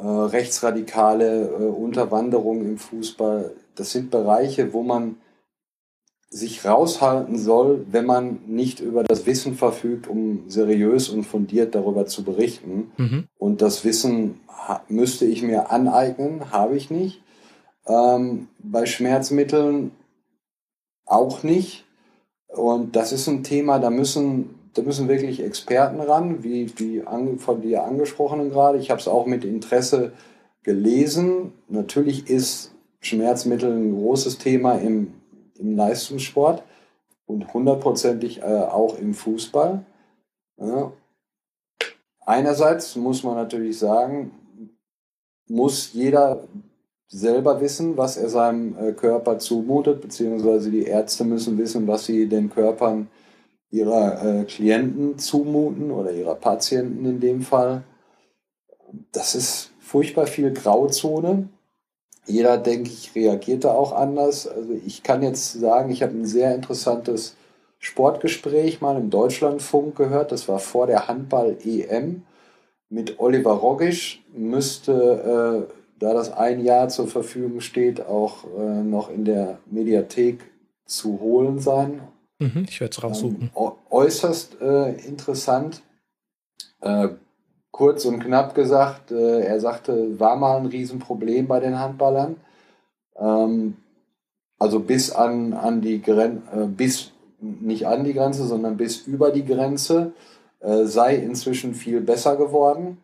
äh, rechtsradikale äh, Unterwanderung im Fußball das sind Bereiche, wo man sich raushalten soll, wenn man nicht über das Wissen verfügt, um seriös und fundiert darüber zu berichten. Mhm. Und das Wissen müsste ich mir aneignen, habe ich nicht. Ähm, bei Schmerzmitteln auch nicht. Und das ist ein Thema, da müssen, da müssen wirklich Experten ran, wie, an, von dir angesprochenen gerade. Ich habe es auch mit Interesse gelesen. Natürlich ist Schmerzmittel ein großes Thema im, im Leistungssport und hundertprozentig äh, auch im Fußball. Ja. Einerseits muss man natürlich sagen, muss jeder selber wissen, was er seinem äh, Körper zumutet, beziehungsweise die Ärzte müssen wissen, was sie den Körpern ihrer äh, Klienten zumuten oder ihrer Patienten in dem Fall. Das ist furchtbar viel Grauzone. Jeder, denke ich, reagiert da auch anders. Also ich kann jetzt sagen, ich habe ein sehr interessantes Sportgespräch mal im Deutschlandfunk gehört. Das war vor der Handball-EM mit Oliver Rogisch. Müsste, äh, da das ein Jahr zur Verfügung steht, auch äh, noch in der Mediathek zu holen sein.
Mhm, ich werde es raussuchen.
Ähm, äußerst äh, interessant. Äh, kurz und knapp gesagt, äh, er sagte, war mal ein Riesenproblem bei den Handballern. Ähm, also bis an, an die Grenze, äh, bis nicht an die Grenze, sondern bis über die Grenze, äh, sei inzwischen viel besser geworden.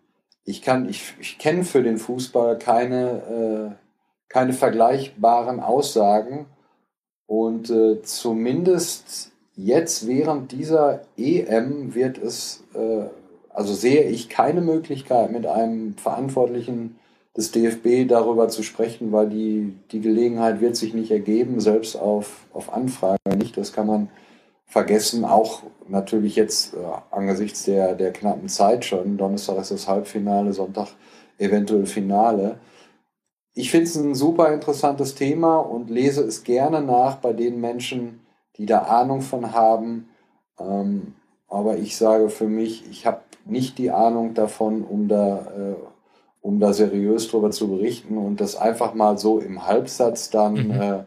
Ich ich, ich kenne für den Fußball keine, äh, keine vergleichbaren Aussagen. Und äh, zumindest jetzt während dieser EM wird es, äh, also sehe ich keine Möglichkeit mit einem Verantwortlichen des DFB darüber zu sprechen, weil die, die Gelegenheit wird sich nicht ergeben, selbst auf, auf Anfrage nicht. Das kann man vergessen, auch natürlich jetzt äh, angesichts der, der knappen Zeit schon. Donnerstag ist das Halbfinale, Sonntag eventuell Finale. Ich finde es ein super interessantes Thema und lese es gerne nach bei den Menschen, die da Ahnung von haben. Ähm, aber ich sage für mich, ich habe nicht die Ahnung davon, um da, äh, um da seriös drüber zu berichten und das einfach mal so im Halbsatz dann mhm. äh,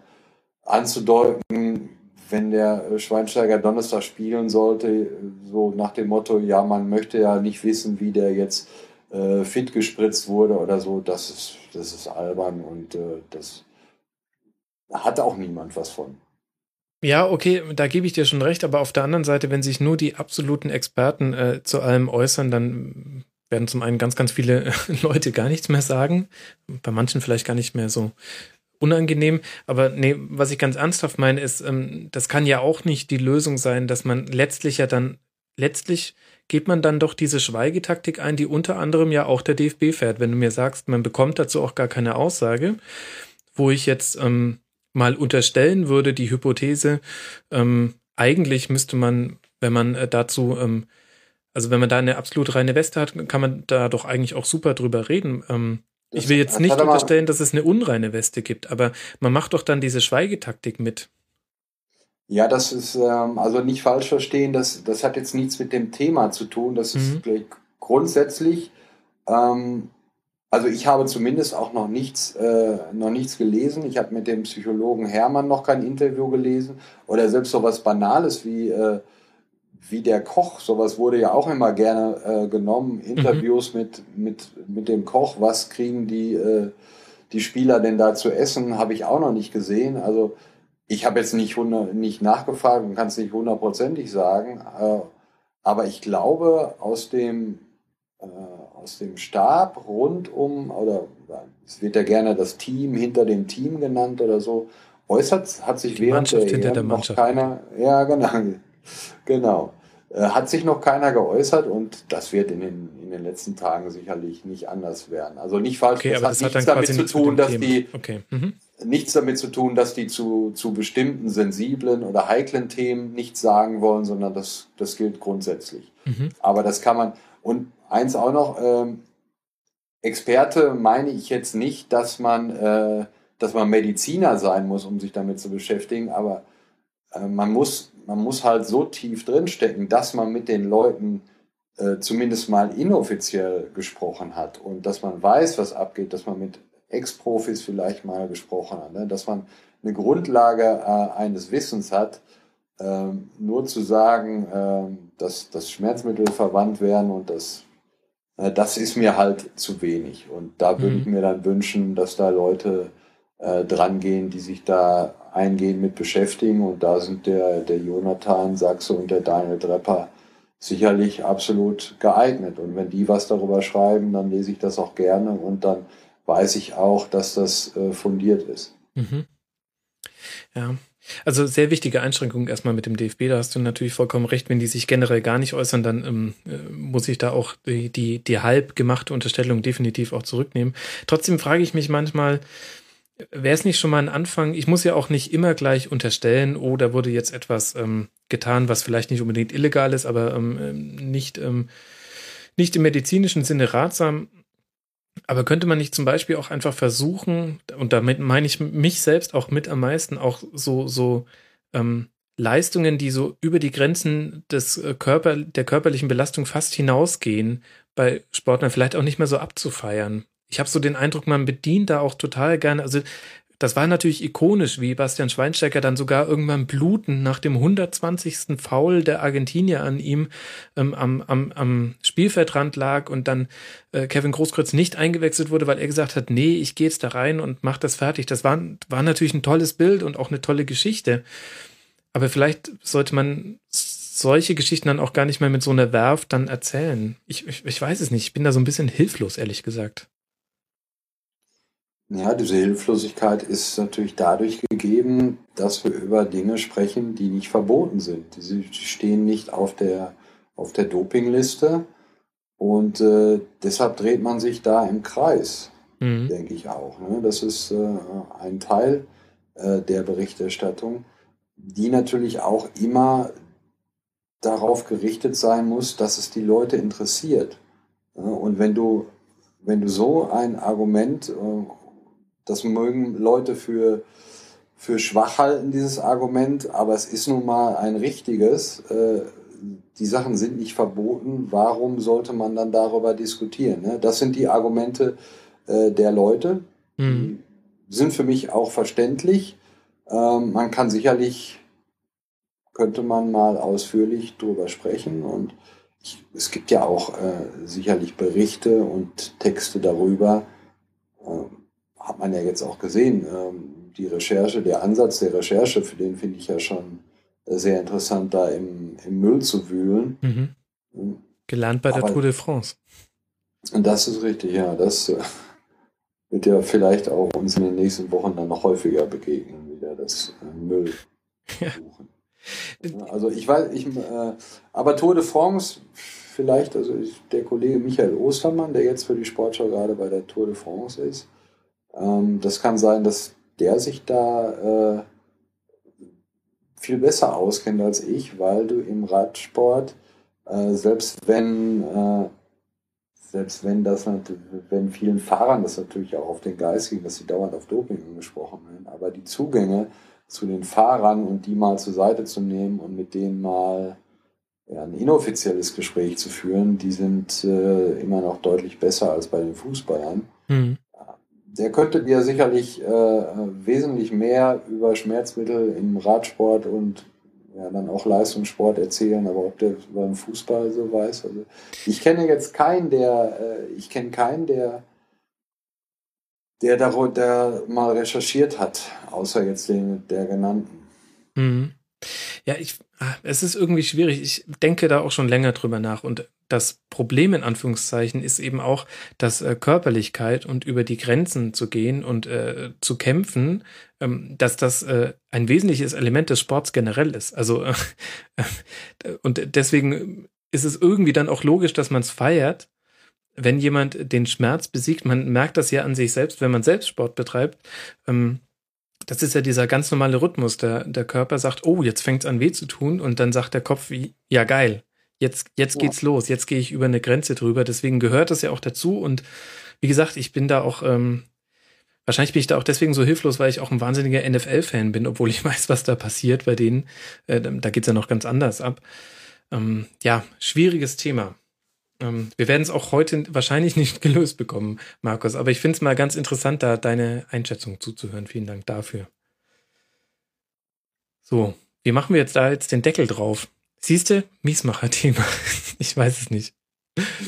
anzudeuten, wenn der äh, Schweinsteiger Donnerstag spielen sollte, so nach dem Motto, ja, man möchte ja nicht wissen, wie der jetzt äh, fit gespritzt wurde oder so, das ist, das ist albern und äh, das hat auch niemand was von.
Ja, okay, da gebe ich dir schon recht, aber auf der anderen Seite, wenn sich nur die absoluten Experten äh, zu allem äußern, dann werden zum einen ganz, ganz viele Leute gar nichts mehr sagen, bei manchen vielleicht gar nicht mehr so unangenehm. Aber nee, was ich ganz ernsthaft meine, ist, ähm, das kann ja auch nicht die Lösung sein, dass man letztlich ja dann, letztlich geht man dann doch diese Schweigetaktik ein, die unter anderem ja auch der DFB fährt. Wenn du mir sagst, man bekommt dazu auch gar keine Aussage, wo ich jetzt ähm, mal unterstellen würde, die Hypothese, ähm, eigentlich müsste man, wenn man äh, dazu, ähm, also wenn man da eine absolut reine Weste hat, kann man da doch eigentlich auch super drüber reden. Ähm, ich will jetzt nicht unterstellen, dass es eine unreine Weste gibt, aber man macht doch dann diese Schweigetaktik mit.
Ja, das ist ähm, also nicht falsch verstehen, das, das hat jetzt nichts mit dem Thema zu tun. Das ist mhm. grundsätzlich, ähm, also ich habe zumindest auch noch nichts, äh, noch nichts gelesen. Ich habe mit dem Psychologen Hermann noch kein Interview gelesen oder selbst so was Banales wie äh, wie der Koch, sowas wurde ja auch immer gerne äh, genommen, Interviews mhm. mit, mit, mit dem Koch, was kriegen die, äh, die Spieler denn da zu essen, habe ich auch noch nicht gesehen. Also ich habe jetzt nicht, nicht nachgefragt und kann es nicht hundertprozentig sagen, äh, aber ich glaube aus dem, äh, aus dem Stab rund um, oder es wird ja gerne das Team hinter dem Team genannt oder so, äußert, hat sich die während
Mannschaft der, EM noch
keiner, ja genau, genau. Äh, hat sich noch keiner geäußert und das wird in den, in den letzten Tagen sicherlich nicht anders werden. Also nicht falsch,
okay, das hat, das nichts hat damit zu tun,
dass Thema. die okay. mhm. nichts damit zu tun, dass die zu, zu bestimmten sensiblen oder heiklen Themen nichts sagen wollen, sondern das, das gilt grundsätzlich. Mhm. Aber das kann man, und eins auch noch, ähm, Experte meine ich jetzt nicht, dass man, äh, dass man Mediziner sein muss, um sich damit zu beschäftigen, aber äh, man muss man muss halt so tief drinstecken, dass man mit den Leuten äh, zumindest mal inoffiziell gesprochen hat und dass man weiß, was abgeht, dass man mit Ex-Profis vielleicht mal gesprochen hat, ne? dass man eine Grundlage äh, eines Wissens hat, ähm, nur zu sagen, äh, dass, dass Schmerzmittel verwandt werden und das, äh, das ist mir halt zu wenig. Und da würde mhm. ich mir dann wünschen, dass da Leute äh, dran gehen, die sich da eingehend mit beschäftigen. Und da sind der, der Jonathan Sachse und der Daniel Drepper sicherlich absolut geeignet. Und wenn die was darüber schreiben, dann lese ich das auch gerne und dann weiß ich auch, dass das äh, fundiert ist.
Mhm. Ja. Also sehr wichtige Einschränkung erstmal mit dem DFB, da hast du natürlich vollkommen recht, wenn die sich generell gar nicht äußern, dann ähm, äh, muss ich da auch die, die, die halb gemachte Unterstellung definitiv auch zurücknehmen. Trotzdem frage ich mich manchmal, Wäre es nicht schon mal ein Anfang? Ich muss ja auch nicht immer gleich unterstellen, oh, da wurde jetzt etwas ähm, getan, was vielleicht nicht unbedingt illegal ist, aber ähm, ähm nicht, ähm, nicht im medizinischen Sinne ratsam. Aber könnte man nicht zum Beispiel auch einfach versuchen, und damit meine ich mich selbst auch mit am meisten, auch so, so ähm, Leistungen, die so über die Grenzen des äh, Körper, der körperlichen Belastung fast hinausgehen, bei Sportlern vielleicht auch nicht mehr so abzufeiern. Ich habe so den Eindruck, man bedient da auch total gerne, also das war natürlich ikonisch, wie Bastian Schweinsteiger dann sogar irgendwann blutend nach dem 120. Foul der Argentinier an ihm ähm, am, am, am Spielfeldrand lag und dann äh, Kevin Großkreuz nicht eingewechselt wurde, weil er gesagt hat, nee, ich gehe jetzt da rein und mach das fertig. Das war, war natürlich ein tolles Bild und auch eine tolle Geschichte. Aber vielleicht sollte man solche Geschichten dann auch gar nicht mehr mit so einer Werf dann erzählen. Ich, ich, ich weiß es nicht. Ich bin da so ein bisschen hilflos, ehrlich gesagt.
Ja, diese Hilflosigkeit ist natürlich dadurch gegeben, dass wir über Dinge sprechen, die nicht verboten sind. Sie stehen nicht auf der, auf der Dopingliste und äh, deshalb dreht man sich da im Kreis, mhm. denke ich auch. Ne? Das ist äh, ein Teil äh, der Berichterstattung, die natürlich auch immer darauf gerichtet sein muss, dass es die Leute interessiert. Und wenn du, wenn du so ein Argument äh, das mögen Leute für, für schwach halten, dieses Argument, aber es ist nun mal ein richtiges. Äh, die Sachen sind nicht verboten. Warum sollte man dann darüber diskutieren? Ne? Das sind die Argumente äh, der Leute. Mhm. Die sind für mich auch verständlich. Ähm, man kann sicherlich, könnte man mal ausführlich drüber sprechen und ich, es gibt ja auch äh, sicherlich Berichte und Texte darüber, äh, hat man ja jetzt auch gesehen, ähm, die Recherche, der Ansatz der Recherche, für den finde ich ja schon äh, sehr interessant, da im, im Müll zu wühlen. Mhm.
Hm. Gelernt bei der Aber, Tour de France.
Das ist richtig, ja. Das äh, wird ja vielleicht auch uns in den nächsten Wochen dann noch häufiger begegnen, wieder das äh, Müll ja. Also ich weiß, ich, äh, aber Tour de France, vielleicht, also der Kollege Michael Ostermann, der jetzt für die Sportschau gerade bei der Tour de France ist, ähm, das kann sein, dass der sich da äh, viel besser auskennt als ich, weil du im Radsport, äh, selbst wenn äh, selbst wenn das wenn vielen Fahrern das natürlich auch auf den Geist ging, dass sie dauernd auf Doping angesprochen werden, aber die Zugänge zu den Fahrern und die mal zur Seite zu nehmen und mit denen mal ja, ein inoffizielles Gespräch zu führen, die sind äh, immer noch deutlich besser als bei den Fußballern. Mhm der könnte dir sicherlich äh, wesentlich mehr über Schmerzmittel im Radsport und ja, dann auch Leistungssport erzählen, aber ob der beim Fußball so weiß. Also ich kenne jetzt keinen, der, äh, ich kenne keinen, der, der, da, mal recherchiert hat, außer jetzt den der genannten.
Mhm. Ja, ich, ah, es ist irgendwie schwierig. Ich denke da auch schon länger drüber nach und das Problem in Anführungszeichen ist eben auch, dass äh, Körperlichkeit und über die Grenzen zu gehen und äh, zu kämpfen, ähm, dass das äh, ein wesentliches Element des Sports generell ist. Also äh, und deswegen ist es irgendwie dann auch logisch, dass man es feiert, wenn jemand den Schmerz besiegt. Man merkt das ja an sich selbst, wenn man selbst Sport betreibt. Ähm, das ist ja dieser ganz normale Rhythmus. Der, der Körper sagt, oh, jetzt fängt es an weh zu tun und dann sagt der Kopf, ja geil, jetzt, jetzt geht's ja. los, jetzt gehe ich über eine Grenze drüber. Deswegen gehört das ja auch dazu. Und wie gesagt, ich bin da auch, ähm, wahrscheinlich bin ich da auch deswegen so hilflos, weil ich auch ein wahnsinniger NFL-Fan bin, obwohl ich weiß, was da passiert bei denen. Äh, da geht's ja noch ganz anders ab. Ähm, ja, schwieriges Thema. Ähm, wir werden es auch heute wahrscheinlich nicht gelöst bekommen, Markus, aber ich finde es mal ganz interessant, da deine Einschätzung zuzuhören. Vielen Dank dafür. So, wie machen wir jetzt da jetzt den Deckel drauf? Siehst du, Miesmacher-Thema. ich weiß es nicht.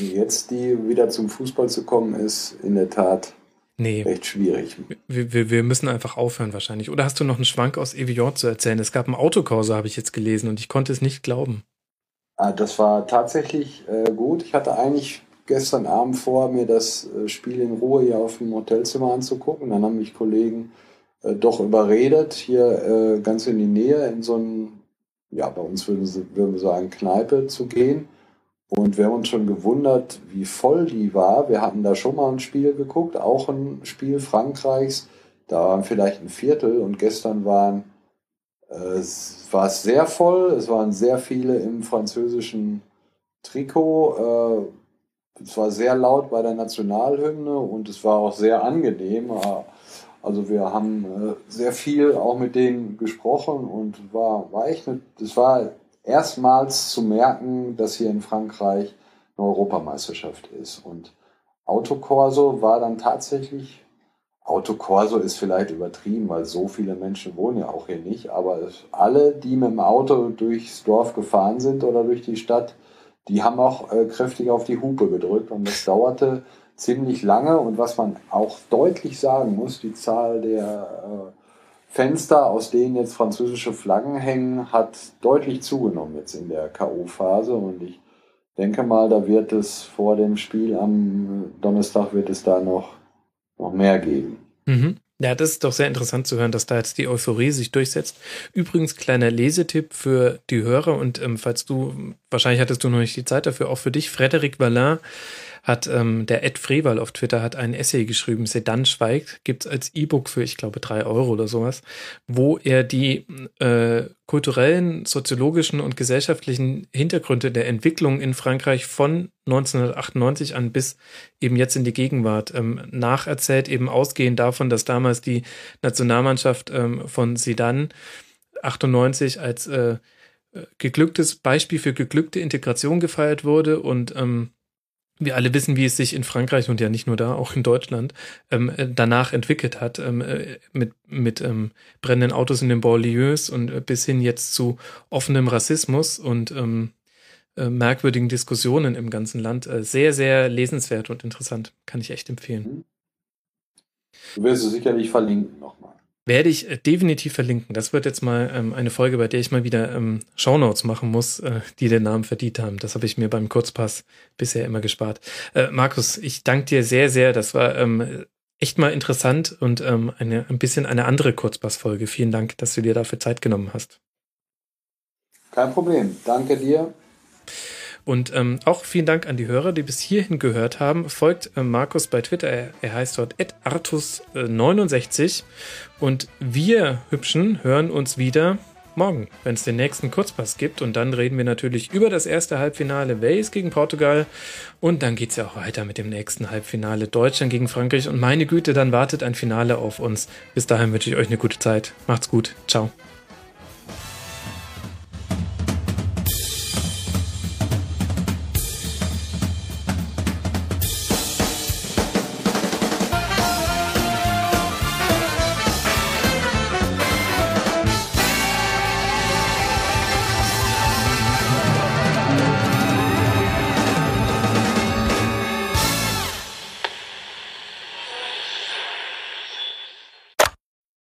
Jetzt die wieder zum Fußball zu kommen, ist in der Tat nee. recht schwierig.
Wir, wir, wir müssen einfach aufhören wahrscheinlich. Oder hast du noch einen Schwank aus Evian zu erzählen? Es gab einen Autokorso, habe ich jetzt gelesen, und ich konnte es nicht glauben.
Ah, das war tatsächlich äh, gut. Ich hatte eigentlich gestern Abend vor, mir das äh, Spiel in Ruhe hier auf dem Hotelzimmer anzugucken. Dann haben mich Kollegen äh, doch überredet, hier äh, ganz in die Nähe in so ein, ja, bei uns würden, würden wir sagen, Kneipe zu gehen. Und wir haben uns schon gewundert, wie voll die war. Wir hatten da schon mal ein Spiel geguckt, auch ein Spiel Frankreichs. Da waren vielleicht ein Viertel und gestern waren es war sehr voll, es waren sehr viele im französischen Trikot. Äh, es war sehr laut bei der Nationalhymne und es war auch sehr angenehm. Also wir haben äh, sehr viel auch mit denen gesprochen und war, war echt, es war erstmals zu merken, dass hier in Frankreich eine Europameisterschaft ist. Und Autokorso war dann tatsächlich, Autokorso ist vielleicht übertrieben, weil so viele Menschen wohnen ja auch hier nicht, aber alle, die mit dem Auto durchs Dorf gefahren sind oder durch die Stadt, die haben auch äh, kräftig auf die Hupe gedrückt und das dauerte ziemlich lange und was man auch deutlich sagen muss, die Zahl der äh, Fenster, aus denen jetzt französische Flaggen hängen, hat deutlich zugenommen jetzt in der K.O.-Phase und ich denke mal, da wird es vor dem Spiel am Donnerstag wird es da noch, noch mehr geben.
Mhm. Ja, das ist doch sehr interessant zu hören, dass da jetzt die Euphorie sich durchsetzt. Übrigens, kleiner Lesetipp für die Hörer und ähm, falls du, wahrscheinlich hattest du noch nicht die Zeit dafür, auch für dich, Frédéric Vallin hat ähm, der Ed Freval auf Twitter hat ein Essay geschrieben, Sedan schweigt, gibt's als E-Book für, ich glaube, drei Euro oder sowas, wo er die äh, kulturellen, soziologischen und gesellschaftlichen Hintergründe der Entwicklung in Frankreich von 1998 an bis eben jetzt in die Gegenwart ähm, nacherzählt, eben ausgehend davon, dass damals die Nationalmannschaft ähm, von Sedan 98 als äh, geglücktes Beispiel für geglückte Integration gefeiert wurde und ähm, wir alle wissen, wie es sich in Frankreich und ja nicht nur da, auch in Deutschland, ähm, äh, danach entwickelt hat, ähm, äh, mit, mit ähm, brennenden Autos in den Banlieues und äh, bis hin jetzt zu offenem Rassismus und ähm, äh, merkwürdigen Diskussionen im ganzen Land. Äh, sehr, sehr lesenswert und interessant. Kann ich echt empfehlen.
Du wirst es sicherlich verlinken nochmal.
Werde ich äh, definitiv verlinken. Das wird jetzt mal ähm, eine Folge, bei der ich mal wieder ähm, Shownotes machen muss, äh, die den Namen verdient haben. Das habe ich mir beim Kurzpass bisher immer gespart. Äh, Markus, ich danke dir sehr, sehr. Das war ähm, echt mal interessant und ähm, eine, ein bisschen eine andere Kurzpassfolge. Vielen Dank, dass du dir dafür Zeit genommen hast.
Kein Problem. Danke dir.
Und ähm, auch vielen Dank an die Hörer, die bis hierhin gehört haben. Folgt äh, Markus bei Twitter, er, er heißt dort artus69. Und wir Hübschen hören uns wieder morgen, wenn es den nächsten Kurzpass gibt. Und dann reden wir natürlich über das erste Halbfinale Wales gegen Portugal. Und dann geht es ja auch weiter mit dem nächsten Halbfinale Deutschland gegen Frankreich. Und meine Güte, dann wartet ein Finale auf uns. Bis dahin wünsche ich euch eine gute Zeit. Macht's gut. Ciao.